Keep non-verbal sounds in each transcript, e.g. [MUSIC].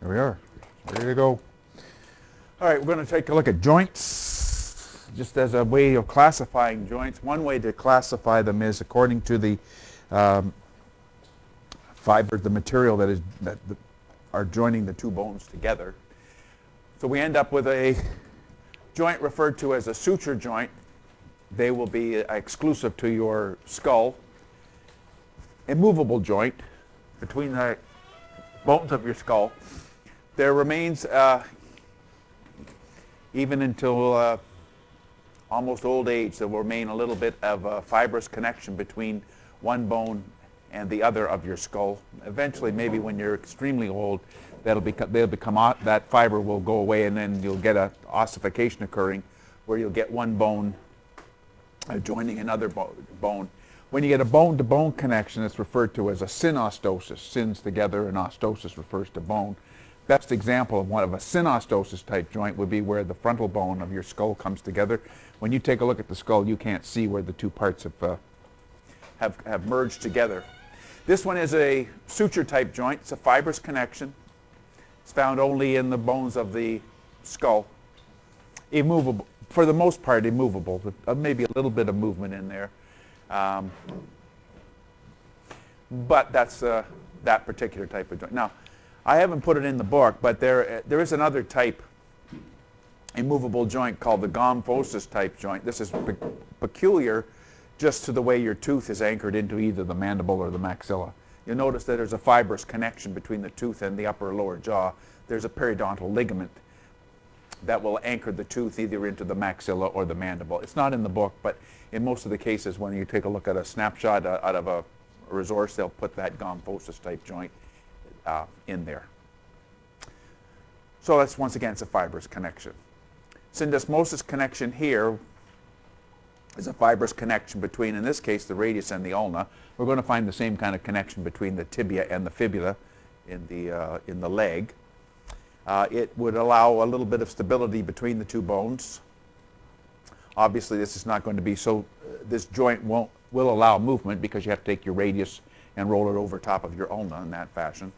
There we are. Ready to go. All right, we're going to take a look at joints, just as a way of classifying joints. One way to classify them is according to the um, fiber, the material that is that the, are joining the two bones together. So we end up with a joint referred to as a suture joint. They will be exclusive to your skull. Immovable joint between the bones of your skull. There remains, uh, even until uh, almost old age, there will remain a little bit of a fibrous connection between one bone and the other of your skull. Eventually, maybe when you're extremely old, that'll become, they'll become that fiber will go away, and then you'll get a ossification occurring, where you'll get one bone joining another bo bone. When you get a bone-to-bone -bone connection, it's referred to as a synostosis. Sins together, and ostosis refers to bone. Best example of one of a synostosis type joint would be where the frontal bone of your skull comes together. When you take a look at the skull, you can't see where the two parts have, uh, have, have merged together. This one is a suture type joint. It's a fibrous connection. It's found only in the bones of the skull. Immovable, for the most part immovable, uh, maybe a little bit of movement in there. Um, but that's uh, that particular type of joint. Now, I haven't put it in the book, but there, there is another type, a movable joint called the gomphosis type joint. This is pe peculiar just to the way your tooth is anchored into either the mandible or the maxilla. You'll notice that there's a fibrous connection between the tooth and the upper or lower jaw. There's a periodontal ligament that will anchor the tooth either into the maxilla or the mandible. It's not in the book, but in most of the cases when you take a look at a snapshot uh, out of a resource, they'll put that gomphosis type joint uh, in there. So that's once again, it's a fibrous connection. Syndesmosis connection here is a fibrous connection between, in this case, the radius and the ulna. We're going to find the same kind of connection between the tibia and the fibula in the, uh, in the leg. Uh, it would allow a little bit of stability between the two bones. Obviously, this is not going to be so, uh, this joint won't, will allow movement because you have to take your radius and roll it over top of your ulna in that fashion.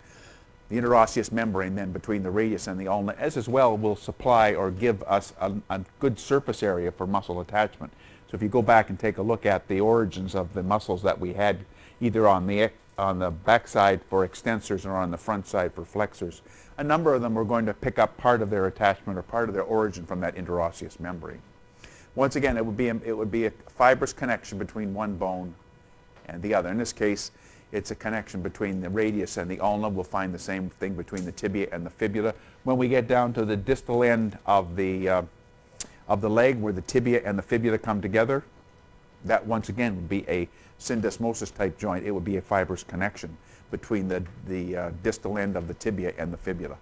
The interosseous membrane then between the radius and the ulna as, as well will supply or give us a, a good surface area for muscle attachment. So if you go back and take a look at the origins of the muscles that we had either on the on the back side for extensors or on the front side for flexors, a number of them are going to pick up part of their attachment or part of their origin from that interosseous membrane. Once again, it would be a, it would be a fibrous connection between one bone and the other. In this case, it's a connection between the radius and the ulna. We'll find the same thing between the tibia and the fibula. When we get down to the distal end of the uh, of the leg where the tibia and the fibula come together, that once again would be a syndesmosis type joint. It would be a fibrous connection between the, the uh, distal end of the tibia and the fibula.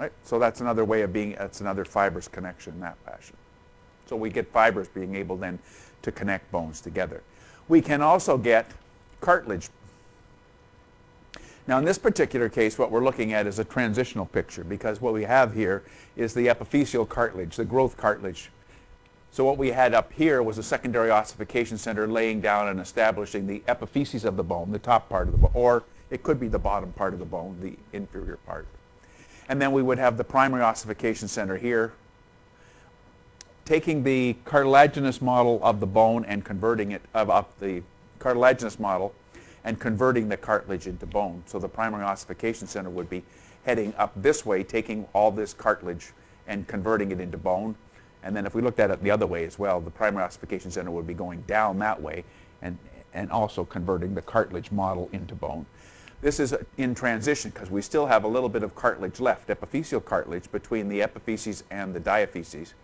Right? So that's another way of being, that's another fibrous connection in that fashion. So we get fibers being able then to connect bones together. We can also get cartilage now in this particular case, what we're looking at is a transitional picture because what we have here is the epiphyseal cartilage, the growth cartilage. So what we had up here was a secondary ossification center laying down and establishing the epiphyses of the bone, the top part of the bone, or it could be the bottom part of the bone, the inferior part. And then we would have the primary ossification center here, taking the cartilaginous model of the bone and converting it, of, of the cartilaginous model and converting the cartilage into bone. So the primary ossification center would be heading up this way, taking all this cartilage and converting it into bone. And then if we looked at it the other way as well, the primary ossification center would be going down that way and, and also converting the cartilage model into bone. This is in transition because we still have a little bit of cartilage left, epiphyseal cartilage, between the epiphyses and the diaphyses.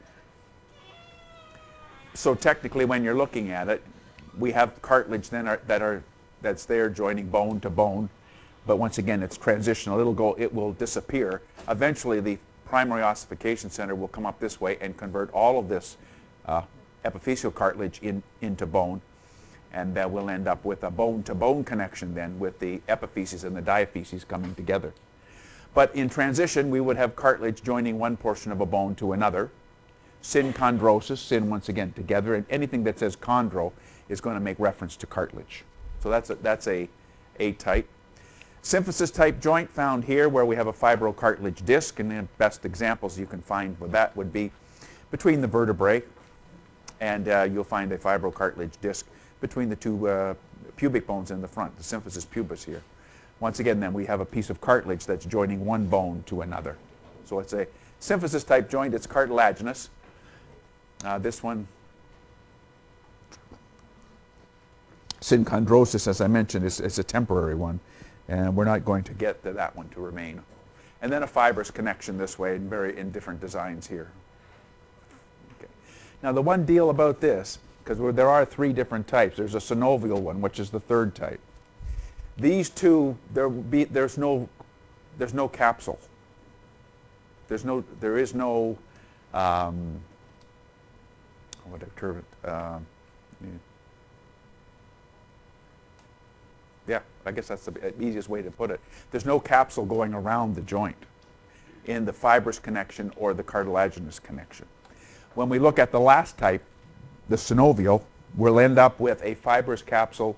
So technically when you're looking at it, we have cartilage then are, that are that's there joining bone to bone. But once again, it's transitional. It'll go, it will disappear. Eventually, the primary ossification center will come up this way and convert all of this uh, epiphyseal cartilage in, into bone. And that will end up with a bone-to-bone -bone connection then with the epiphyses and the diaphyses coming together. But in transition, we would have cartilage joining one portion of a bone to another. Synchondrosis, syn once again together, and anything that says chondro is going to make reference to cartilage. So that's a, that's a A type. Symphysis type joint found here where we have a fibrocartilage disc and the best examples you can find with that would be between the vertebrae and uh, you'll find a fibrocartilage disc between the two uh, pubic bones in the front, the symphysis pubis here. Once again then we have a piece of cartilage that's joining one bone to another. So it's a symphysis type joint, it's cartilaginous. Uh, this one, synchondrosis, as I mentioned, is, is a temporary one and we're not going to get to that one to remain. And then a fibrous connection this way in very in different designs here. Okay. Now the one deal about this, because there are three different types. There's a synovial one, which is the third type. These two, there be, there's no, there's no capsule. There's no, there is no, um, what I term it. Uh, yeah, I guess that's the easiest way to put it. There's no capsule going around the joint in the fibrous connection or the cartilaginous connection. When we look at the last type, the synovial, we'll end up with a fibrous capsule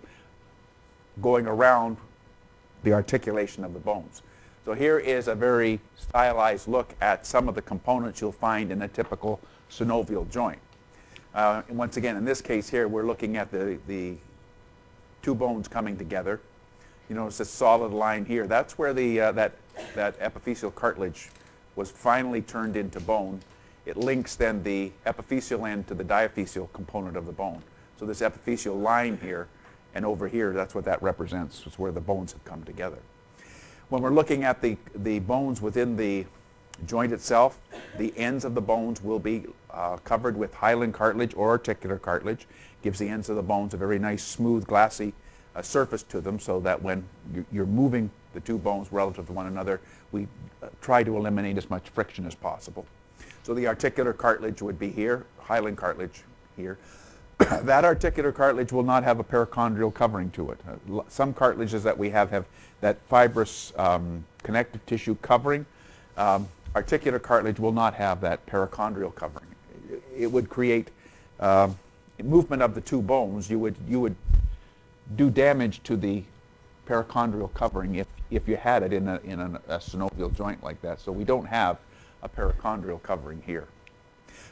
going around the articulation of the bones. So here is a very stylized look at some of the components you'll find in a typical synovial joint. Uh, and once again, in this case here, we're looking at the, the two bones coming together. You notice this solid line here. That's where the, uh, that, that epiphyseal cartilage was finally turned into bone. It links then the epiphyseal end to the diaphyseal component of the bone. So this epiphyseal line here and over here, that's what that represents. It's where the bones have come together. When we're looking at the, the bones within the joint itself, the ends of the bones will be uh, covered with hyaline cartilage or articular cartilage. Gives the ends of the bones a very nice, smooth, glassy uh, surface to them so that when you're moving the two bones relative to one another, we uh, try to eliminate as much friction as possible. So the articular cartilage would be here, hyaline cartilage here. [COUGHS] that articular cartilage will not have a perichondrial covering to it. Uh, some cartilages that we have have that fibrous um, connective tissue covering. Um, articular cartilage will not have that perichondrial covering. It would create um, movement of the two bones. You would, you would do damage to the perichondrial covering if, if you had it in, a, in a, a synovial joint like that. So we don't have a perichondrial covering here.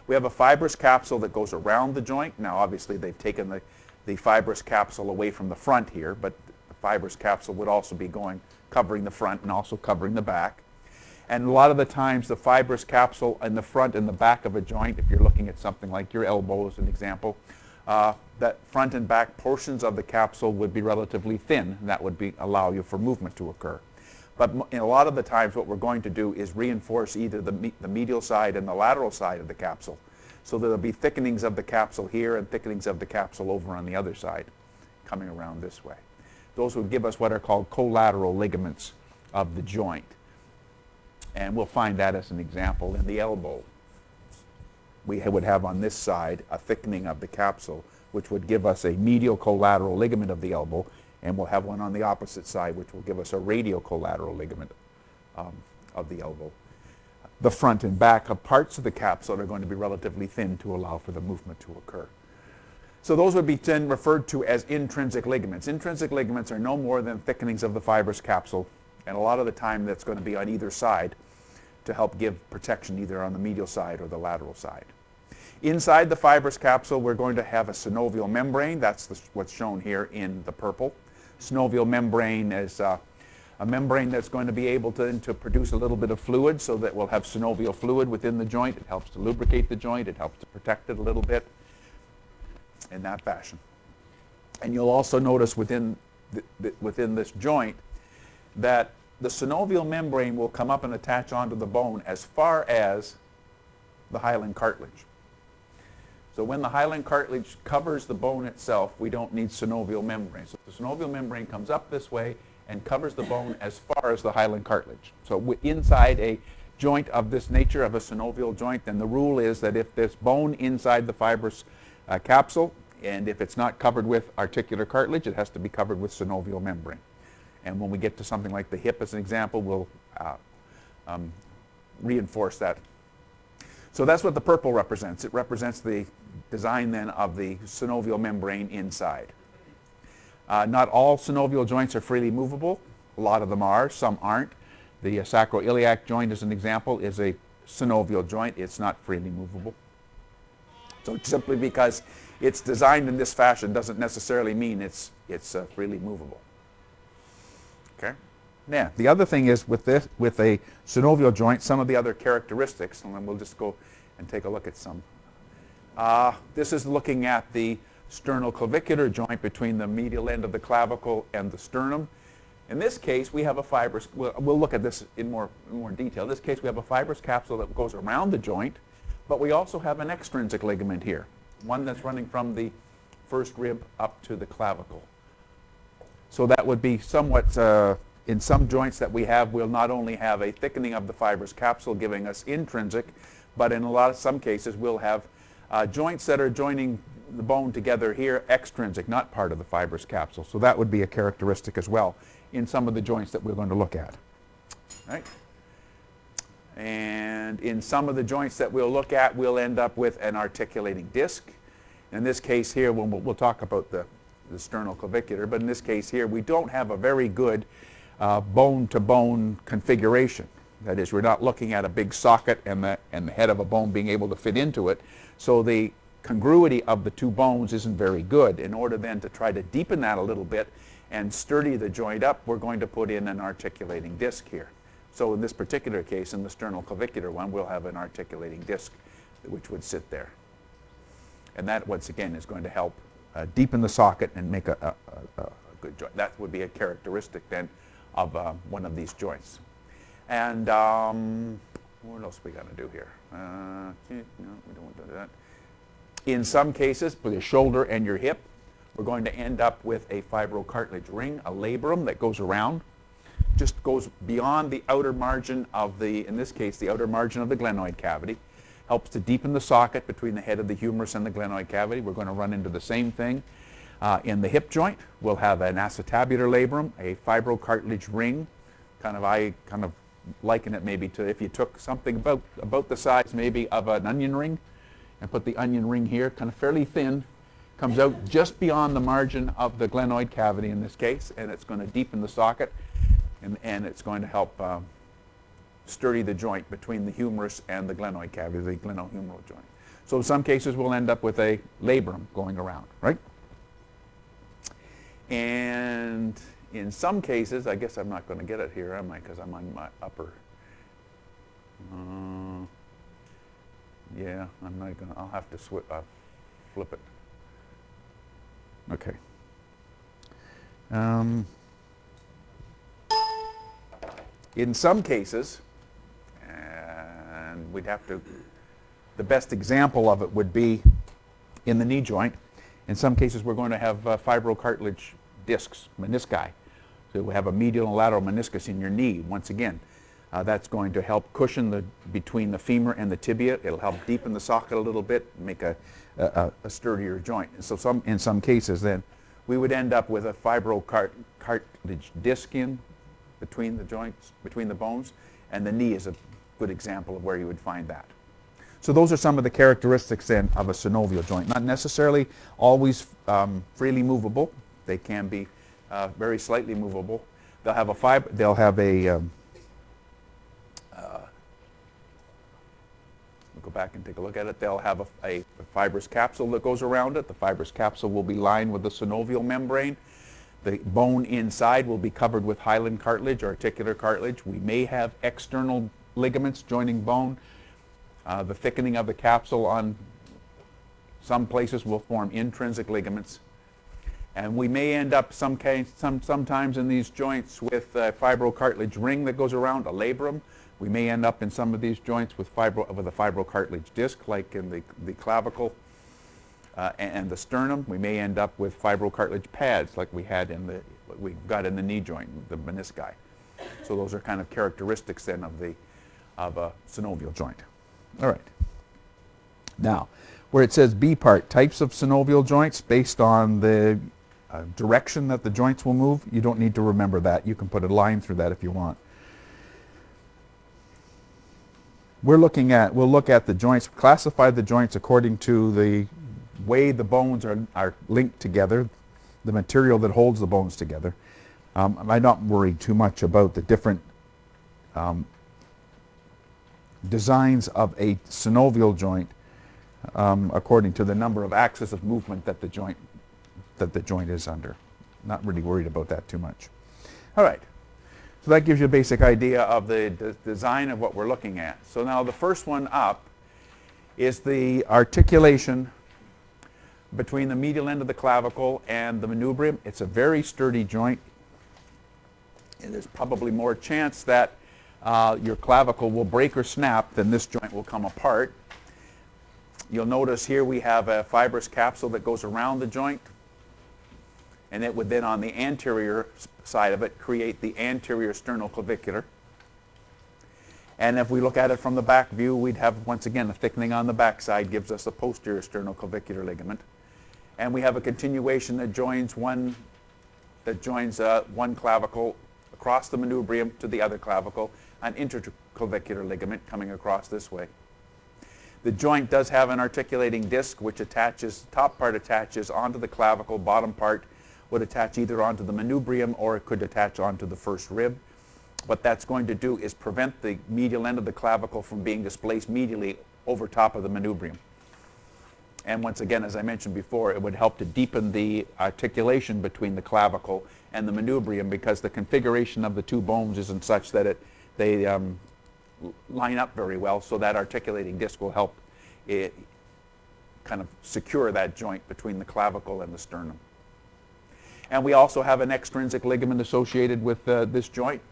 We have a fibrous capsule that goes around the joint. Now obviously they've taken the, the fibrous capsule away from the front here, but the fibrous capsule would also be going covering the front and also covering the back. And a lot of the times the fibrous capsule in the front and the back of a joint, if you're looking at something like your elbow as an example, uh, that front and back portions of the capsule would be relatively thin. That would be, allow you for movement to occur. But in a lot of the times what we're going to do is reinforce either the, me the medial side and the lateral side of the capsule. So there'll be thickenings of the capsule here and thickenings of the capsule over on the other side coming around this way. Those would give us what are called collateral ligaments of the joint. And we'll find that as an example in the elbow. We would have on this side a thickening of the capsule, which would give us a medial collateral ligament of the elbow, and we'll have one on the opposite side, which will give us a radial collateral ligament um, of the elbow. The front and back of parts of the capsule are going to be relatively thin to allow for the movement to occur. So those would be then referred to as intrinsic ligaments. Intrinsic ligaments are no more than thickenings of the fibrous capsule, and a lot of the time that's going to be on either side to help give protection either on the medial side or the lateral side. Inside the fibrous capsule, we're going to have a synovial membrane. That's the, what's shown here in the purple. Synovial membrane is uh, a membrane that's going to be able to, to produce a little bit of fluid so that we'll have synovial fluid within the joint. It helps to lubricate the joint. It helps to protect it a little bit in that fashion. And you'll also notice within, the, the, within this joint that the synovial membrane will come up and attach onto the bone as far as the hyaline cartilage. So when the hyaline cartilage covers the bone itself, we don't need synovial membrane. So the synovial membrane comes up this way and covers the bone as far as the hyaline cartilage. So inside a joint of this nature, of a synovial joint, then the rule is that if there's bone inside the fibrous uh, capsule, and if it's not covered with articular cartilage, it has to be covered with synovial membrane. And when we get to something like the hip as an example, we'll uh, um, reinforce that. So that's what the purple represents. It represents the design then of the synovial membrane inside. Uh, not all synovial joints are freely movable. A lot of them are, some aren't. The uh, sacroiliac joint, as an example, is a synovial joint. It's not freely movable. So simply because it's designed in this fashion doesn't necessarily mean it's, it's uh, freely movable. Now, the other thing is with this, with a synovial joint, some of the other characteristics, and then we'll just go and take a look at some. Uh, this is looking at the sternoclavicular joint between the medial end of the clavicle and the sternum. In this case, we have a fibrous, we'll, we'll look at this in more, in more detail. In this case, we have a fibrous capsule that goes around the joint, but we also have an extrinsic ligament here, one that's running from the first rib up to the clavicle. So that would be somewhat, uh, in some joints that we have, we'll not only have a thickening of the fibrous capsule giving us intrinsic, but in a lot of some cases we'll have uh, joints that are joining the bone together here, extrinsic, not part of the fibrous capsule. So that would be a characteristic as well in some of the joints that we're going to look at. Right? And in some of the joints that we'll look at, we'll end up with an articulating disc. In this case here, we'll, we'll talk about the, the sternoclavicular, but in this case here, we don't have a very good bone-to-bone -bone configuration. That is, we're not looking at a big socket and the, and the head of a bone being able to fit into it. So the congruity of the two bones isn't very good. In order then to try to deepen that a little bit and sturdy the joint up, we're going to put in an articulating disc here. So in this particular case, in the sternoclavicular one, we'll have an articulating disc which would sit there. And that, once again, is going to help uh, deepen the socket and make a, a, a, a, good joint. That would be a characteristic then of uh, one of these joints. And um, what else we going to do here? Uh, no, we don't want to do that. In some cases, for your shoulder and your hip, we're going to end up with a fibrocartilage ring, a labrum that goes around, just goes beyond the outer margin of the, in this case, the outer margin of the glenoid cavity, helps to deepen the socket between the head of the humerus and the glenoid cavity. We're going to run into the same thing. Uh, in the hip joint, we'll have an acetabular labrum, a fibrocartilage ring, kind of, I kind of liken it maybe to if you took something about, about the size maybe of an onion ring and put the onion ring here, kind of fairly thin, comes out just beyond the margin of the glenoid cavity in this case, and it's going to deepen the socket, and, and it's going to help um, sturdy the joint between the humerus and the glenoid cavity, the glenohumeral joint. So in some cases, we'll end up with a labrum going around, right? And in some cases, I guess I'm not going to get it here, am I? Because I'm on my upper. Uh, yeah, I'm not going to, I'll have to uh, flip it. Okay. Um, in some cases, and we'd have to, the best example of it would be in the knee joint. In some cases, we're going to have uh, fibrocartilage discs, menisci. So we have a medial and lateral meniscus in your knee, once again. Uh, that's going to help cushion the between the femur and the tibia. It'll help deepen the socket a little bit, make a, a, a sturdier joint. And so some, in some cases then, we would end up with a fibrocartilage disc in between the joints, between the bones, and the knee is a good example of where you would find that. So those are some of the characteristics then of a synovial joint. Not necessarily always um, freely movable. They can be uh, very slightly movable. They'll have a fiber. They'll have a. Um, uh, we'll go back and take a look at it. They'll have a, a, a, fibrous capsule that goes around it. The fibrous capsule will be lined with the synovial membrane. The bone inside will be covered with hyaline cartilage, articular cartilage. We may have external ligaments joining bone. Uh, the thickening of the capsule on some places will form intrinsic ligaments. And we may end up some case, some, sometimes in these joints with a fibrocartilage ring that goes around, a labrum. We may end up in some of these joints with, fibro, with a fibrocartilage disc, like in the, the clavicle uh, and, the sternum. We may end up with fibrocartilage pads, like we had in the, we got in the knee joint, the menisci. So those are kind of characteristics then of the, of a synovial joint. All right. Now, where it says B part, types of synovial joints based on the uh, direction that the joints will move. You don't need to remember that. You can put a line through that if you want. We're looking at, we'll look at the joints, classify the joints according to the way the bones are, are linked together, the material that holds the bones together. Um, I'm not worried too much about the different um, designs of a synovial joint um, according to the number of axes of movement that the joint that the joint is under. Not really worried about that too much. All right. So that gives you a basic idea of the de design of what we're looking at. So now the first one up is the articulation between the medial end of the clavicle and the manubrium. It's a very sturdy joint. And there's probably more chance that uh, your clavicle will break or snap then this joint will come apart. You'll notice here we have a fibrous capsule that goes around the joint and it would then on the anterior side of it create the anterior sternoclavicular. And if we look at it from the back view, we'd have once again a thickening on the back side gives us a posterior sternoclavicular ligament. And we have a continuation that joins one that joins uh, one clavicle across the manubrium to the other clavicle, an interclavicular ligament coming across this way. The joint does have an articulating disc which attaches, top part attaches onto the clavicle, bottom part would attach either onto the manubrium or it could attach onto the first rib. What that's going to do is prevent the medial end of the clavicle from being displaced medially over top of the manubrium. And once again, as I mentioned before, it would help to deepen the articulation between the clavicle and the manubrium because the configuration of the two bones isn't such that it, they um, line up very well, so that articulating disc will help it kind of secure that joint between the clavicle and the sternum. And we also have an extrinsic ligament associated with uh, this joint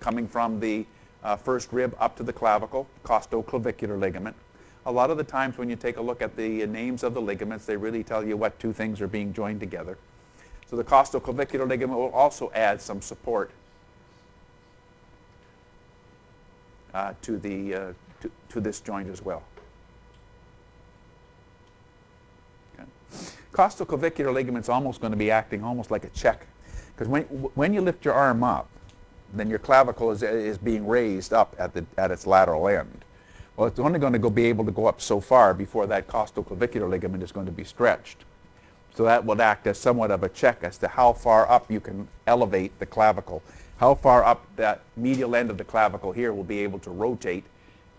coming from the uh, first rib up to the clavicle, costoclavicular ligament. A lot of the times when you take a look at the names of the ligaments, they really tell you what two things are being joined together. So the costoclavicular ligament will also add some support uh, to, the, uh, to, to this joint as well. Costoclavicular ligament is almost going to be acting almost like a check. Because when, when you lift your arm up, then your clavicle is, is being raised up at, the, at its lateral end. Well, it's only going to go, be able to go up so far before that costoclavicular ligament is going to be stretched. So that would act as somewhat of a check as to how far up you can elevate the clavicle. How far up that medial end of the clavicle here will be able to rotate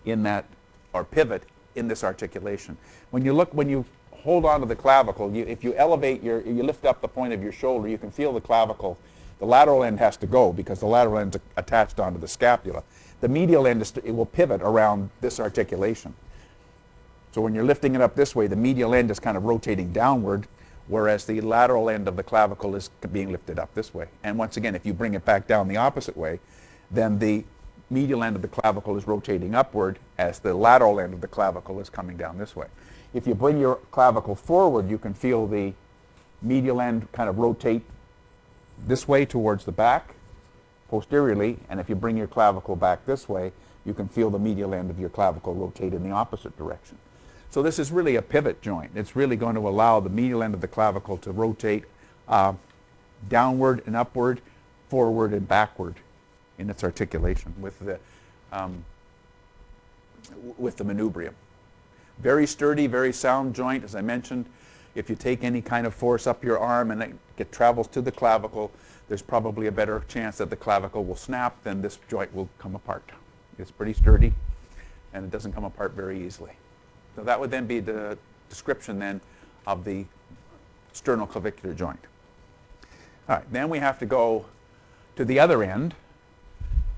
in that, or pivot in this articulation. When you look, when you hold on to the clavicle. You, if you elevate your, you lift up the point of your shoulder, you can feel the clavicle. The lateral end has to go because the lateral end is attached onto the scapula. The medial end, is, it will pivot around this articulation. So when you're lifting it up this way, the medial end is kind of rotating downward, whereas the lateral end of the clavicle is being lifted up this way. And once again, if you bring it back down the opposite way, then the medial end of the clavicle is rotating upward as the lateral end of the clavicle is coming down this way. If you bring your clavicle forward, you can feel the medial end kind of rotate this way towards the back posteriorly, and if you bring your clavicle back this way, you can feel the medial end of your clavicle rotate in the opposite direction. So this is really a pivot joint. It's really going to allow the medial end of the clavicle to rotate uh, downward and upward, forward and backward in its articulation with the, um, with the manubrium. Very sturdy, very sound joint, as I mentioned. If you take any kind of force up your arm and it travels to the clavicle, there's probably a better chance that the clavicle will snap than this joint will come apart. It's pretty sturdy and it doesn't come apart very easily. So that would then be the description then of the sternoclavicular joint. All right, then we have to go to the other end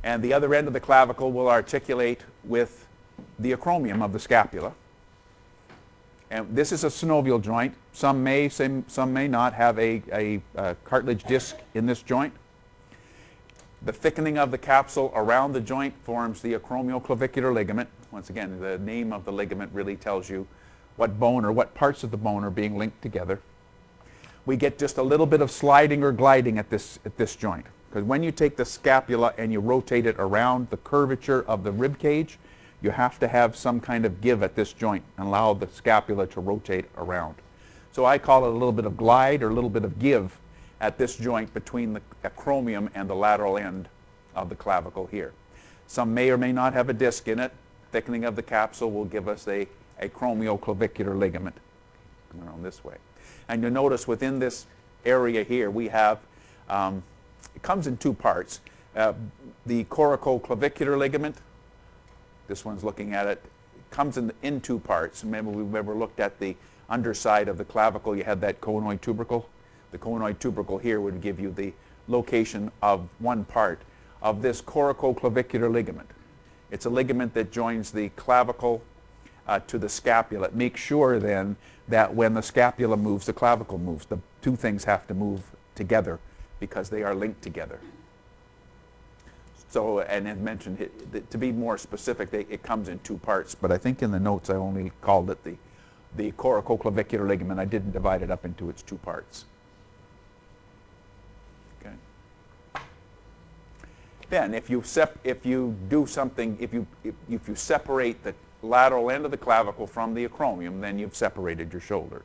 and the other end of the clavicle will articulate with the acromion of the scapula. And this is a synovial joint. Some may, some, some may not have a, a, a cartilage disc in this joint. The thickening of the capsule around the joint forms the acromioclavicular ligament. Once again, the name of the ligament really tells you what bone or what parts of the bone are being linked together. We get just a little bit of sliding or gliding at this, at this joint. Because when you take the scapula and you rotate it around the curvature of the rib cage, you have to have some kind of give at this joint and allow the scapula to rotate around. So I call it a little bit of glide or a little bit of give at this joint between the acromion and the lateral end of the clavicle here. Some may or may not have a disc in it. Thickening of the capsule will give us a acromioclavicular ligament Come around this way. And you'll notice within this area here we have um, it comes in two parts. Uh, the coracoclavicular ligament, this one's looking at it, comes in, in two parts. Remember, we've ever looked at the underside of the clavicle, you had that conoid tubercle. The conoid tubercle here would give you the location of one part of this coracoclavicular ligament. It's a ligament that joins the clavicle uh, to the scapula. Make sure then that when the scapula moves, the clavicle moves. The two things have to move together because they are linked together. So, and as mentioned, it, to be more specific, they, it comes in two parts, but I think in the notes I only called it the, the coracoclavicular ligament. I didn't divide it up into its two parts. Okay. Then, if you, sep- if you do something, if you, if, if you separate the lateral end of the clavicle from the acromion, then you've separated your shoulder.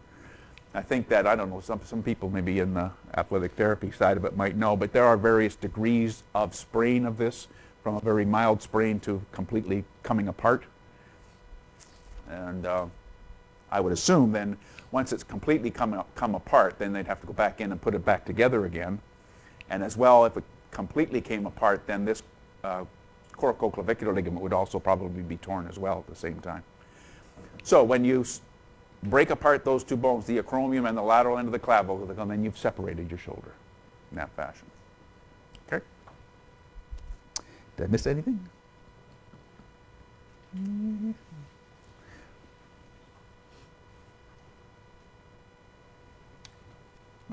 I think that, I don't know, some, some people maybe in the athletic therapy side of it might know, but there are various degrees of sprain of this, from a very mild sprain to completely coming apart. And uh, I would assume then, once it's completely come, come apart, then they'd have to go back in and put it back together again. And as well, if it completely came apart, then this uh, coracoclavicular ligament would also probably be torn as well at the same time. So when you break apart those two bones, the acromion and the lateral end of the clavicle, then you've separated your shoulder in that fashion. Okay? Did I miss anything?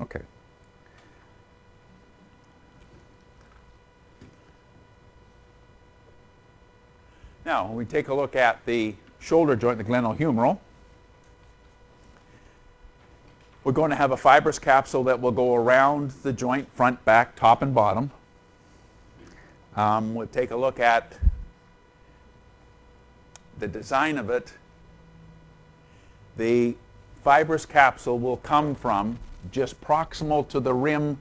Okay. Now, when we take a look at the shoulder joint, the glenohumeral, we're going to have a fibrous capsule that will go around the joint, front, back, top, and bottom. Um, we'll take a look at the design of it. The fibrous capsule will come from just proximal to the rim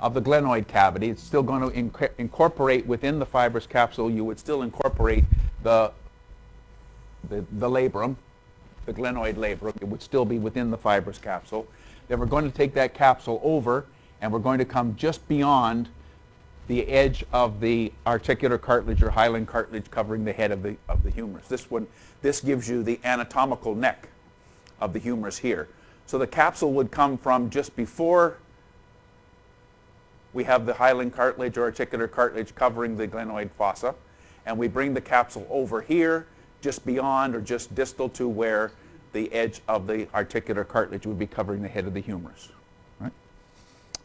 of the glenoid cavity. It's still going to inc incorporate within the fibrous capsule. You would still incorporate the, the, the labrum, the glenoid labrum. It would still be within the fibrous capsule. Then we're going to take that capsule over and we're going to come just beyond the edge of the articular cartilage or hyaline cartilage covering the head of the, of the humerus. This one, this gives you the anatomical neck of the humerus here. So the capsule would come from just before we have the hyaline cartilage or articular cartilage covering the glenoid fossa, and we bring the capsule over here, just beyond or just distal to where the edge of the articular cartilage would be covering the head of the humerus. Right?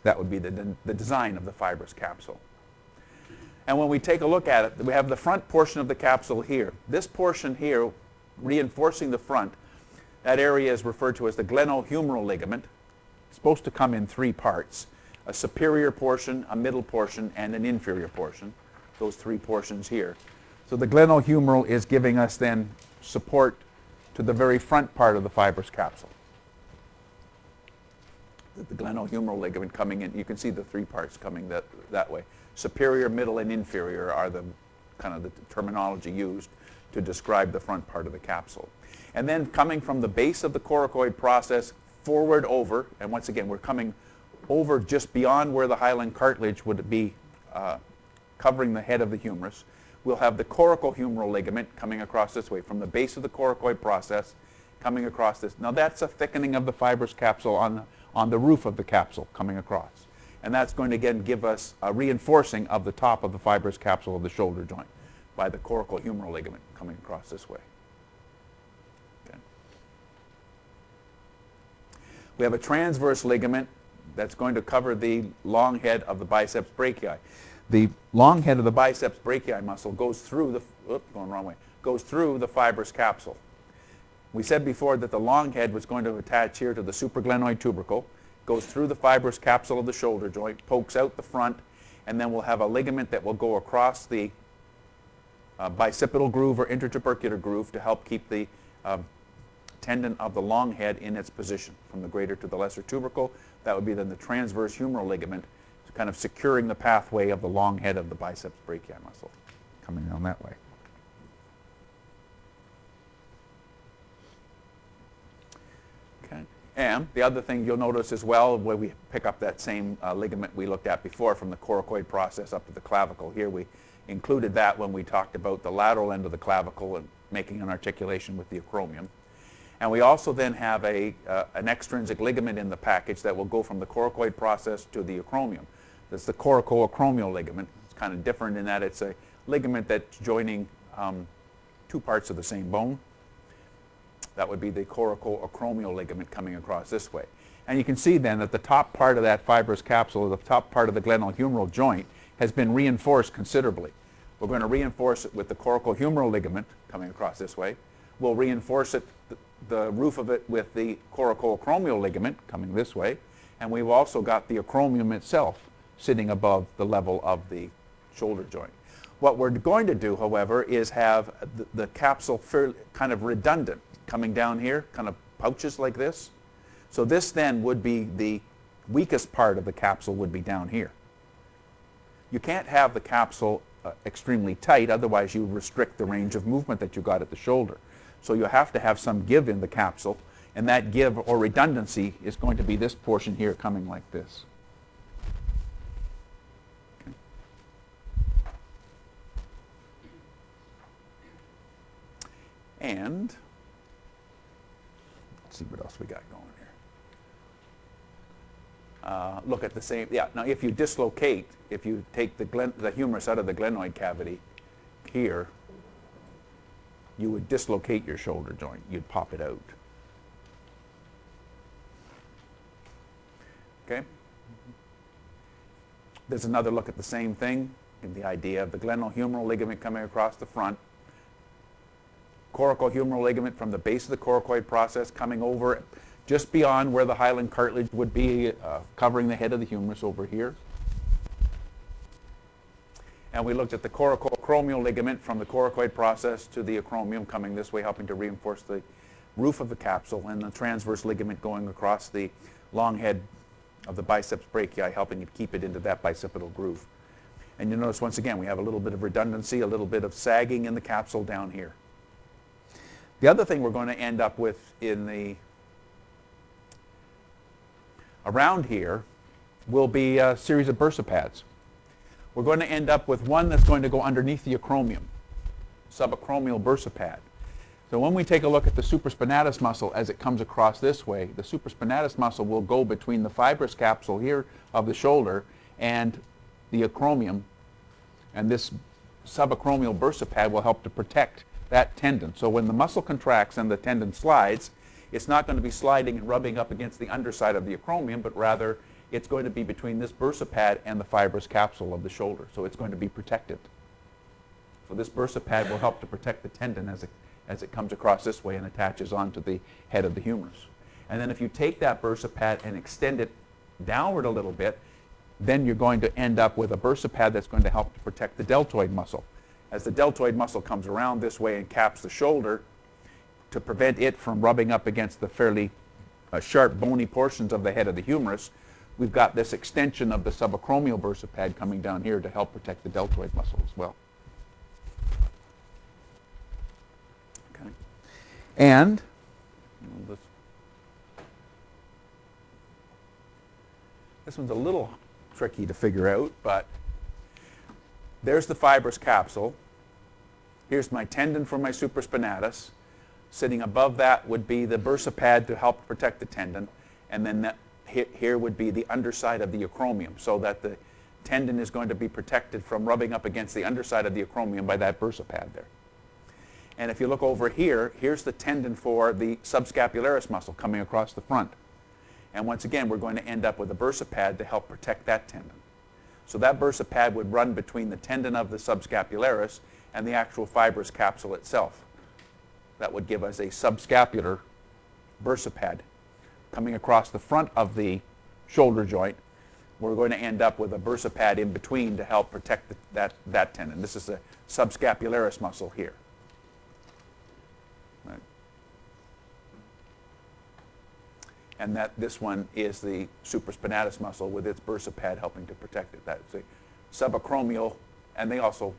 That would be the, the design of the fibrous capsule. And when we take a look at it, we have the front portion of the capsule here. This portion here, reinforcing the front, that area is referred to as the glenohumeral ligament. It's supposed to come in three parts, a superior portion, a middle portion, and an inferior portion, those three portions here. So the glenohumeral is giving us then support to the very front part of the fibrous capsule. The glenohumeral ligament coming in, you can see the three parts coming that, that way. Superior, middle, and inferior are the kind of the terminology used to describe the front part of the capsule. And then coming from the base of the coracoid process forward over, and once again, we're coming over just beyond where the hyaline cartilage would be uh, covering the head of the humerus we'll have the coracohumeral ligament coming across this way from the base of the coracoid process coming across this. Now that's a thickening of the fibrous capsule on, on the roof of the capsule coming across. And that's going to again give us a reinforcing of the top of the fibrous capsule of the shoulder joint by the coracohumeral ligament coming across this way. Okay. We have a transverse ligament that's going to cover the long head of the biceps brachii the long head of the biceps brachii muscle goes through the, oops, going wrong way, goes through the fibrous capsule. We said before that the long head was going to attach here to the supraglenoid tubercle, goes through the fibrous capsule of the shoulder joint, pokes out the front, and then we'll have a ligament that will go across the uh, bicipital groove or intertubercular groove to help keep the um, tendon of the long head in its position from the greater to the lesser tubercle. That would be then the transverse humeral ligament kind of securing the pathway of the long head of the biceps brachii muscle coming down that way. Okay. And the other thing you'll notice as well, where we pick up that same uh, ligament we looked at before from the coracoid process up to the clavicle. Here we included that when we talked about the lateral end of the clavicle and making an articulation with the acromion. And we also then have a, uh, an extrinsic ligament in the package that will go from the coracoid process to the acromion. That's the coracoacromial ligament. It's kind of different in that it's a ligament that's joining um, two parts of the same bone. That would be the coracoacromial ligament coming across this way. And you can see then that the top part of that fibrous capsule, the top part of the glenohumeral joint, has been reinforced considerably. We're going to reinforce it with the coracohumeral ligament coming across this way. We'll reinforce it the roof of it with the coracoacromial ligament coming this way, and we've also got the acromion itself sitting above the level of the shoulder joint. What we're going to do, however, is have the, the capsule fairly, kind of redundant, coming down here, kind of pouches like this. So this then would be the weakest part of the capsule would be down here. You can't have the capsule uh, extremely tight, otherwise you restrict the range of movement that you got at the shoulder. So you have to have some give in the capsule, and that give or redundancy is going to be this portion here coming like this. And let's see what else we got going here. Uh, look at the same, yeah, now if you dislocate, if you take the, glen, the humerus out of the glenoid cavity here, you would dislocate your shoulder joint. You'd pop it out. Okay? There's another look at the same thing in the idea of the glenohumeral ligament coming across the front, coracohumeral ligament from the base of the coracoid process coming over just beyond where the hyaline cartilage would be, uh, covering the head of the humerus over here and we looked at the coracoacromial ligament from the coracoid process to the acromion coming this way, helping to reinforce the roof of the capsule, and the transverse ligament going across the long head of the biceps brachii, helping to keep it into that bicipital groove. And you notice once again, we have a little bit of redundancy, a little bit of sagging in the capsule down here. The other thing we're going to end up with in the around here will be a series of bursa pads we're going to end up with one that's going to go underneath the acromion, subacromial bursa pad. So when we take a look at the supraspinatus muscle as it comes across this way, the supraspinatus muscle will go between the fibrous capsule here of the shoulder and the acromion, and this subacromial bursa pad will help to protect that tendon. So when the muscle contracts and the tendon slides, it's not going to be sliding and rubbing up against the underside of the acromion, but rather it's going to be between this bursa pad and the fibrous capsule of the shoulder. So it's going to be protected. So this bursa pad will help to protect the tendon as it, as it comes across this way and attaches onto the head of the humerus. And then if you take that bursa pad and extend it downward a little bit, then you're going to end up with a bursa pad that's going to help to protect the deltoid muscle. As the deltoid muscle comes around this way and caps the shoulder, to prevent it from rubbing up against the fairly uh, sharp bony portions of the head of the humerus, we've got this extension of the subacromial bursa pad coming down here to help protect the deltoid muscle as well. Okay. And this, this one's a little tricky to figure out, but there's the fibrous capsule. Here's my tendon for my supraspinatus. Sitting above that would be the bursa pad to help protect the tendon. And then that here would be the underside of the acromion so that the tendon is going to be protected from rubbing up against the underside of the acromion by that bursa pad there. And if you look over here, here's the tendon for the subscapularis muscle coming across the front. And once again, we're going to end up with a bursa pad to help protect that tendon. So that bursa pad would run between the tendon of the subscapularis and the actual fibrous capsule itself. That would give us a subscapular bursa pad coming across the front of the shoulder joint, we're going to end up with a bursa pad in between to help protect the, that, that tendon. This is the subscapularis muscle here. And that this one is the supraspinatus muscle with its bursa pad helping to protect it. That's a subacromial, and they also,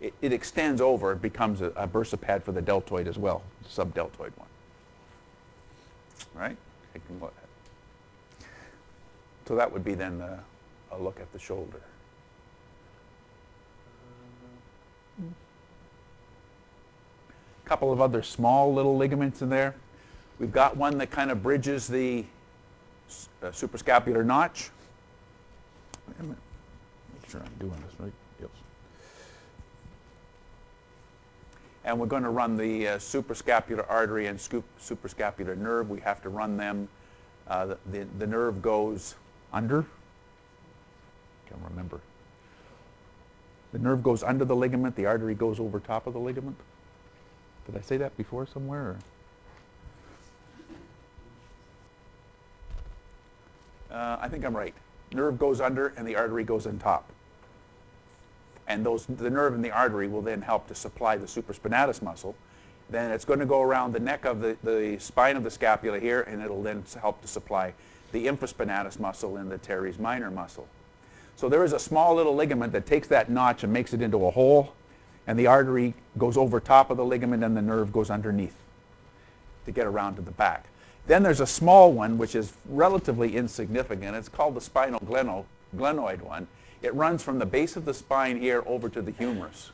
it, it extends over, it becomes a, a bursa pad for the deltoid as well, subdeltoid one. Right? So that would be then the, a look at the shoulder. A couple of other small little ligaments in there. We've got one that kind of bridges the uh, suprascapular notch. Make sure I'm doing this right. Yes. And we're going to run the uh, suprascapular artery and scoop, suprascapular nerve. We have to run them. Uh, the, the, the nerve goes under. Can't remember. The nerve goes under the ligament. The artery goes over top of the ligament. Did I say that before somewhere? Or? Uh, I think I'm right. Nerve goes under and the artery goes on top. And those, the nerve and the artery will then help to supply the supraspinatus muscle. Then it's going to go around the neck of the, the spine of the scapula here, and it'll then help to supply the infraspinatus muscle and the teres minor muscle. So there is a small little ligament that takes that notch and makes it into a hole, and the artery goes over top of the ligament and the nerve goes underneath to get around to the back. Then there's a small one which is relatively insignificant. It's called the spinal gleno, glenoid one. It runs from the base of the spine here over to the humerus.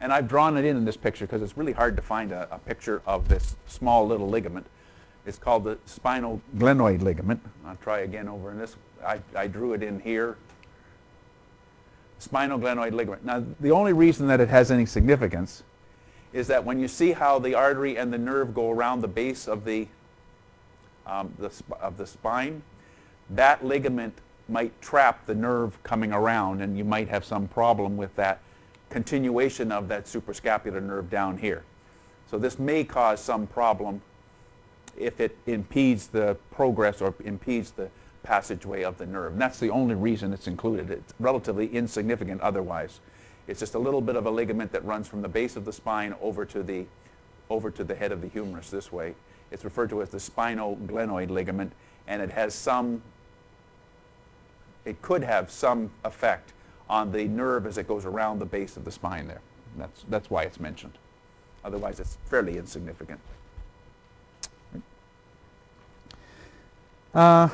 And I've drawn it in in this picture because it's really hard to find a, a picture of this small little ligament. It's called the spinal glenoid ligament. I'll try again over in this. I, I drew it in here. Spinal glenoid ligament. Now, the only reason that it has any significance is that when you see how the artery and the nerve go around the base of the, um, the, of the spine, that ligament might trap the nerve coming around and you might have some problem with that continuation of that suprascapular nerve down here. So this may cause some problem if it impedes the progress or impedes the passageway of the nerve. And that's the only reason it's included. It's relatively insignificant otherwise. It's just a little bit of a ligament that runs from the base of the spine over to the, over to the head of the humerus this way. It's referred to as the spinal glenoid ligament, and it has some, it could have some effect on the nerve as it goes around the base of the spine there. That's, that's why it's mentioned. Otherwise, it's fairly insignificant. Uh,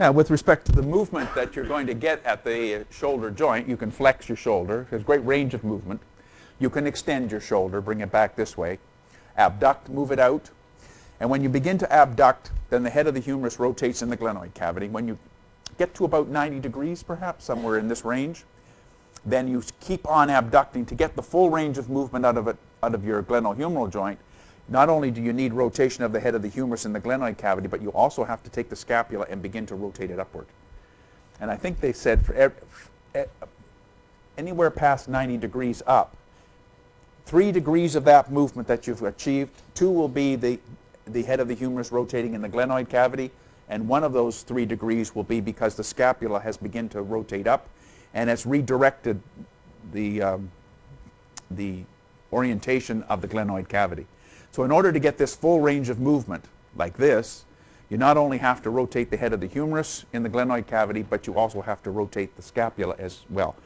yeah, with respect to the movement that you're going to get at the shoulder joint, you can flex your shoulder. There's great range of movement. You can extend your shoulder, bring it back this way. Abduct, move it out. And when you begin to abduct, then the head of the humerus rotates in the glenoid cavity. When you get to about 90 degrees, perhaps, somewhere in this range, then you keep on abducting to get the full range of movement out of it, out of your glenohumeral joint. Not only do you need rotation of the head of the humerus in the glenoid cavity, but you also have to take the scapula and begin to rotate it upward. And I think they said for anywhere past 90 degrees up, three degrees of that movement that you've achieved, two will be the, the head of the humerus rotating in the glenoid cavity, and one of those three degrees will be because the scapula has begun to rotate up and has redirected the, um, the orientation of the glenoid cavity. So in order to get this full range of movement like this, you not only have to rotate the head of the humerus in the glenoid cavity, but you also have to rotate the scapula as well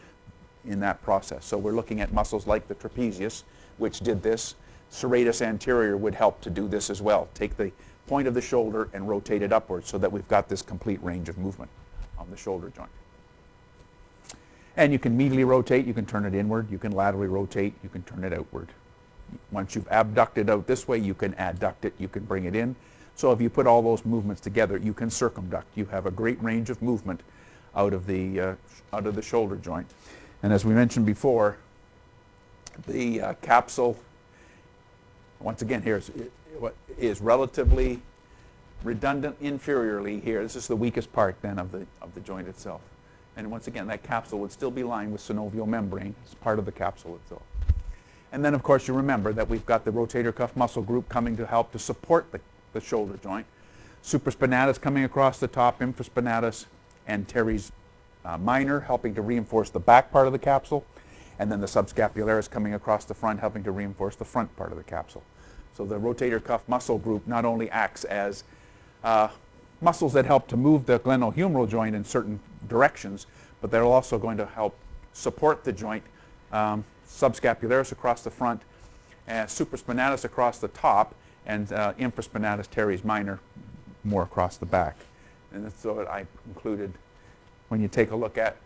in that process. So we're looking at muscles like the trapezius, which did this. Serratus anterior would help to do this as well. Take the point of the shoulder and rotate it upwards so that we've got this complete range of movement on the shoulder joint. And you can medially rotate, you can turn it inward, you can laterally rotate, you can turn it outward. Once you've abducted out this way, you can adduct it, you can bring it in. So if you put all those movements together, you can circumduct. You have a great range of movement out of the, uh, out of the shoulder joint. And as we mentioned before, the uh, capsule, once again, here is, is relatively redundant inferiorly here. This is the weakest part then of the, of the joint itself. And once again, that capsule would still be lined with synovial membrane as part of the capsule itself. And then, of course, you remember that we've got the rotator cuff muscle group coming to help to support the, the shoulder joint. Supraspinatus coming across the top, infraspinatus, and teres uh, minor helping to reinforce the back part of the capsule. And then the subscapularis coming across the front helping to reinforce the front part of the capsule. So the rotator cuff muscle group not only acts as uh, muscles that help to move the glenohumeral joint in certain directions, but they're also going to help support the joint um, subscapularis across the front, uh, supraspinatus across the top, and uh, infraspinatus teres minor more across the back. And so I included, when you take a look at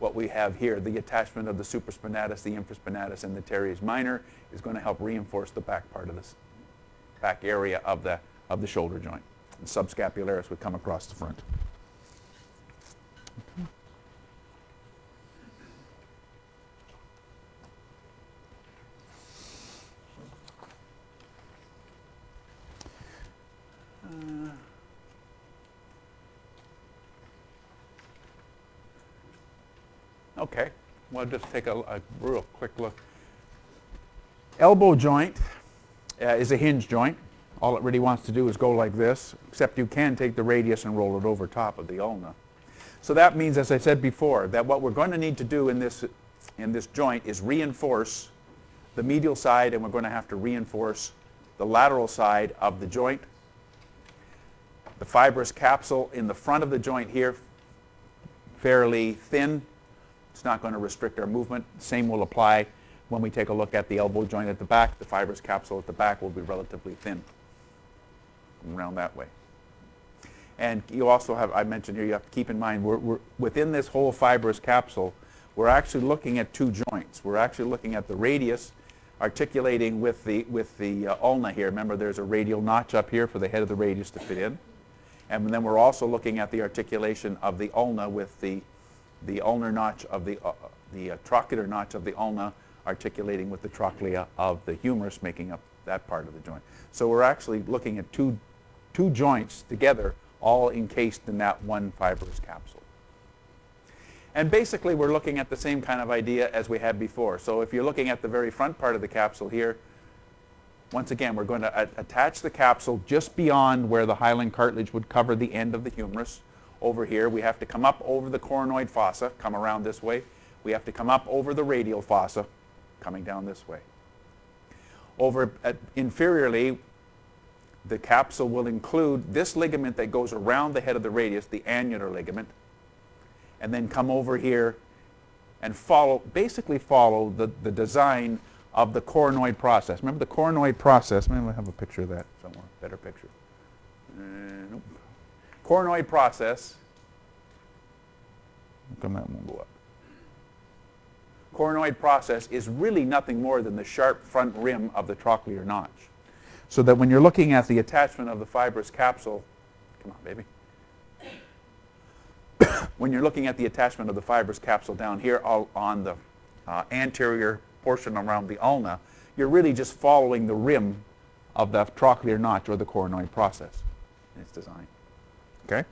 what we have here, the attachment of the supraspinatus, the infraspinatus, and the teres minor is going to help reinforce the back part of this back area of the, of the shoulder joint. The subscapularis would come across the front. Okay, we'll just take a, a real quick look. Elbow joint uh, is a hinge joint. All it really wants to do is go like this, except you can take the radius and roll it over top of the ulna. So that means, as I said before, that what we're going to need to do in this, in this joint is reinforce the medial side and we're going to have to reinforce the lateral side of the joint. The fibrous capsule in the front of the joint here, fairly thin, it's not going to restrict our movement. Same will apply when we take a look at the elbow joint at the back. The fibrous capsule at the back will be relatively thin around that way. And you also have, I mentioned here, you have to keep in mind, we're, we're, within this whole fibrous capsule, we're actually looking at two joints. We're actually looking at the radius articulating with the, with the uh, ulna here. Remember, there's a radial notch up here for the head of the radius to fit in. And then we're also looking at the articulation of the ulna with the the ulnar notch of the, uh, the uh, trochlear notch of the ulna articulating with the trochlea of the humerus making up that part of the joint. So we're actually looking at two, two joints together all encased in that one fibrous capsule. And basically we're looking at the same kind of idea as we had before. So if you're looking at the very front part of the capsule here, once again we're going to attach the capsule just beyond where the hyaline cartilage would cover the end of the humerus over here. We have to come up over the coronoid fossa, come around this way. We have to come up over the radial fossa, coming down this way. Over inferiorly, the capsule will include this ligament that goes around the head of the radius, the annular ligament, and then come over here and follow, basically follow the, the design of the coronoid process. Remember the coronoid process, maybe I have a picture of that somewhere, better picture. Uh, nope coronoid process, come that won't go up. Coronoid process is really nothing more than the sharp front rim of the trochlear notch. So that when you're looking at the attachment of the fibrous capsule, come on baby, [COUGHS] when you're looking at the attachment of the fibrous capsule down here on the uh, anterior portion around the ulna, you're really just following the rim of the trochlear notch or the coronoid process in its design. Okay?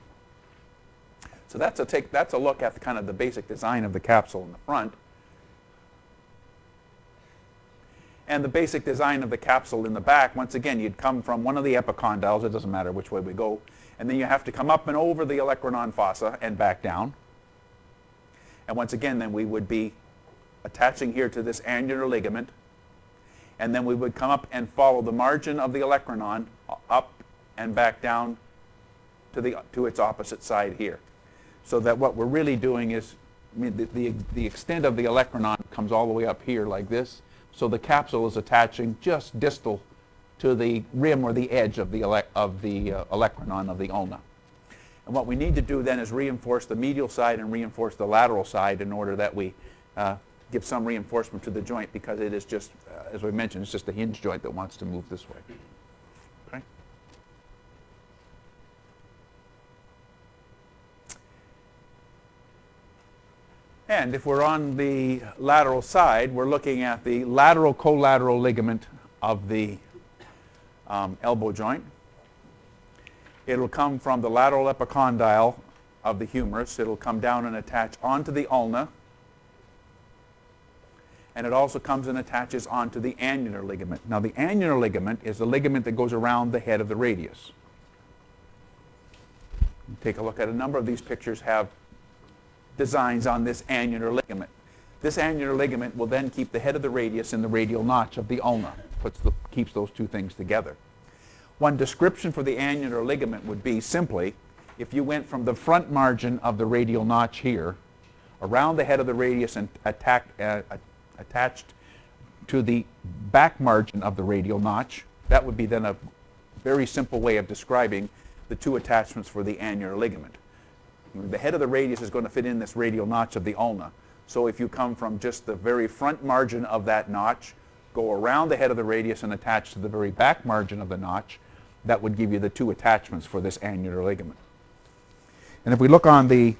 So that's a, take, that's a look at the, kind of the basic design of the capsule in the front. And the basic design of the capsule in the back, once again, you'd come from one of the epicondyles, it doesn't matter which way we go, and then you have to come up and over the olecranon fossa and back down. And once again, then we would be attaching here to this annular ligament, and then we would come up and follow the margin of the olecranon up and back down to, the, to its opposite side here. So that what we're really doing is, I mean, the, the, the extent of the olecranon comes all the way up here like this. So the capsule is attaching just distal to the rim or the edge of the, ele of the uh, of the ulna. And what we need to do then is reinforce the medial side and reinforce the lateral side in order that we uh, give some reinforcement to the joint because it is just, uh, as we mentioned, it's just a hinge joint that wants to move this way. And if we're on the lateral side, we're looking at the lateral collateral ligament of the um, elbow joint. It'll come from the lateral epicondyle of the humerus. It'll come down and attach onto the ulna. And it also comes and attaches onto the annular ligament. Now the annular ligament is the ligament that goes around the head of the radius. Take a look at a number of these pictures have designs on this annular ligament. This annular ligament will then keep the head of the radius in the radial notch of the ulna, puts the, keeps those two things together. One description for the annular ligament would be simply if you went from the front margin of the radial notch here around the head of the radius and attack, uh, attached to the back margin of the radial notch, That would be then a very simple way of describing the two attachments for the annular ligament. The head of the radius is going to fit in this radial notch of the ulna. So if you come from just the very front margin of that notch, go around the head of the radius and attach to the very back margin of the notch, that would give you the two attachments for this annular ligament. And if we look on the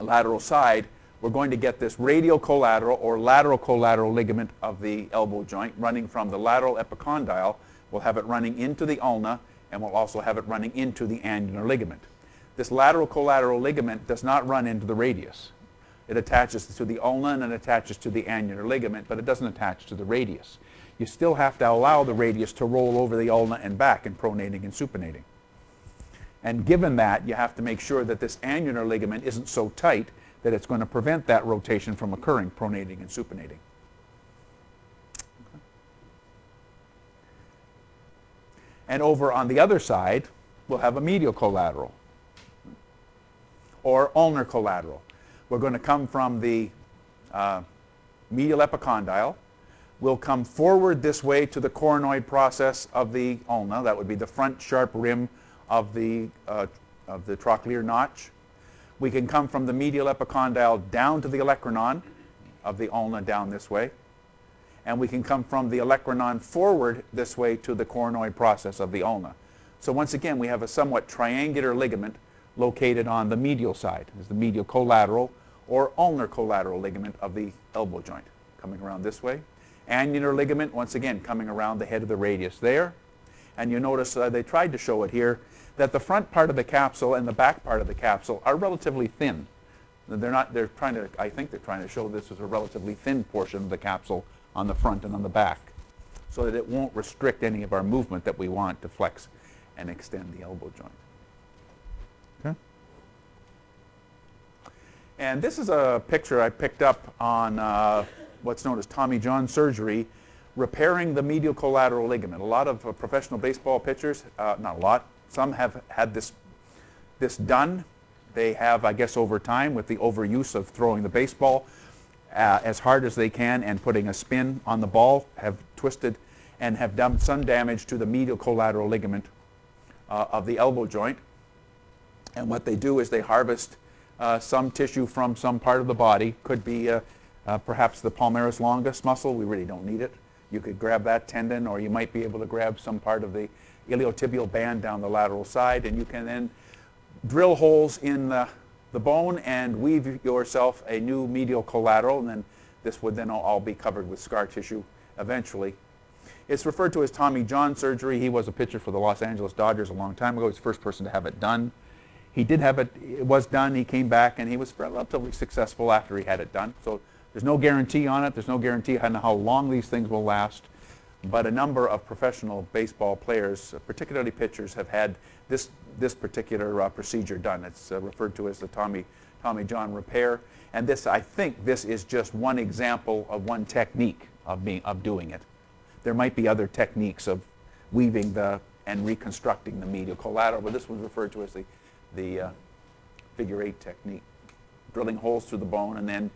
lateral side, we're going to get this radial collateral or lateral collateral ligament of the elbow joint running from the lateral epicondyle. We'll have it running into the ulna and we'll also have it running into the annular ligament. This lateral collateral ligament does not run into the radius. It attaches to the ulna and attaches to the annular ligament, but it doesn't attach to the radius. You still have to allow the radius to roll over the ulna and back in pronating and supinating. And given that, you have to make sure that this annular ligament isn't so tight that it's going to prevent that rotation from occurring, pronating and supinating. And over on the other side, we'll have a medial collateral or ulnar collateral. We're going to come from the uh, medial epicondyle. We'll come forward this way to the coronoid process of the ulna. That would be the front sharp rim of the, uh, of the trochlear notch. We can come from the medial epicondyle down to the olecranon of the ulna down this way. And we can come from the olecranon forward this way to the coronoid process of the ulna. So once again, we have a somewhat triangular ligament located on the medial side. Is the medial collateral or ulnar collateral ligament of the elbow joint coming around this way. Annular ligament, once again, coming around the head of the radius there. And you notice uh, they tried to show it here that the front part of the capsule and the back part of the capsule are relatively thin. They're not, they're trying to, I think they're trying to show this as a relatively thin portion of the capsule on the front and on the back so that it won't restrict any of our movement that we want to flex and extend the elbow joint. And this is a picture I picked up on uh, what's known as Tommy John surgery, repairing the medial collateral ligament. A lot of uh, professional baseball pitchers, uh, not a lot, some have had this, this done. They have, I guess, over time with the overuse of throwing the baseball uh, as hard as they can and putting a spin on the ball, have twisted and have done some damage to the medial collateral ligament uh, of the elbow joint. And what they do is they harvest some tissue from some part of the body. Could be uh, uh, perhaps the palmaris longus muscle. We really don't need it. You could grab that tendon or you might be able to grab some part of the iliotibial band down the lateral side and you can then drill holes in the, the bone and weave yourself a new medial collateral and then this would then all be covered with scar tissue eventually. It's referred to as Tommy John surgery. He was a pitcher for the Los Angeles Dodgers a long time ago. He's the first person to have it done. He did have it, it was done, he came back and he was relatively successful after he had it done. So there's no guarantee on it. There's no guarantee on how long these things will last. But a number of professional baseball players, particularly pitchers, have had this, this particular uh, procedure done. It's uh, referred to as the Tommy, Tommy John repair. And this, I think this is just one example of one technique of, being, of doing it. There might be other techniques of weaving the and reconstructing the medial collateral, but this was referred to as the, the uh, figure eight technique, drilling holes through the bone and then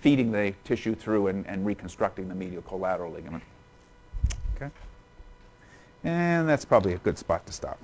feeding the tissue through and, and reconstructing the medial collateral ligament. Okay? And that's probably a good spot to stop.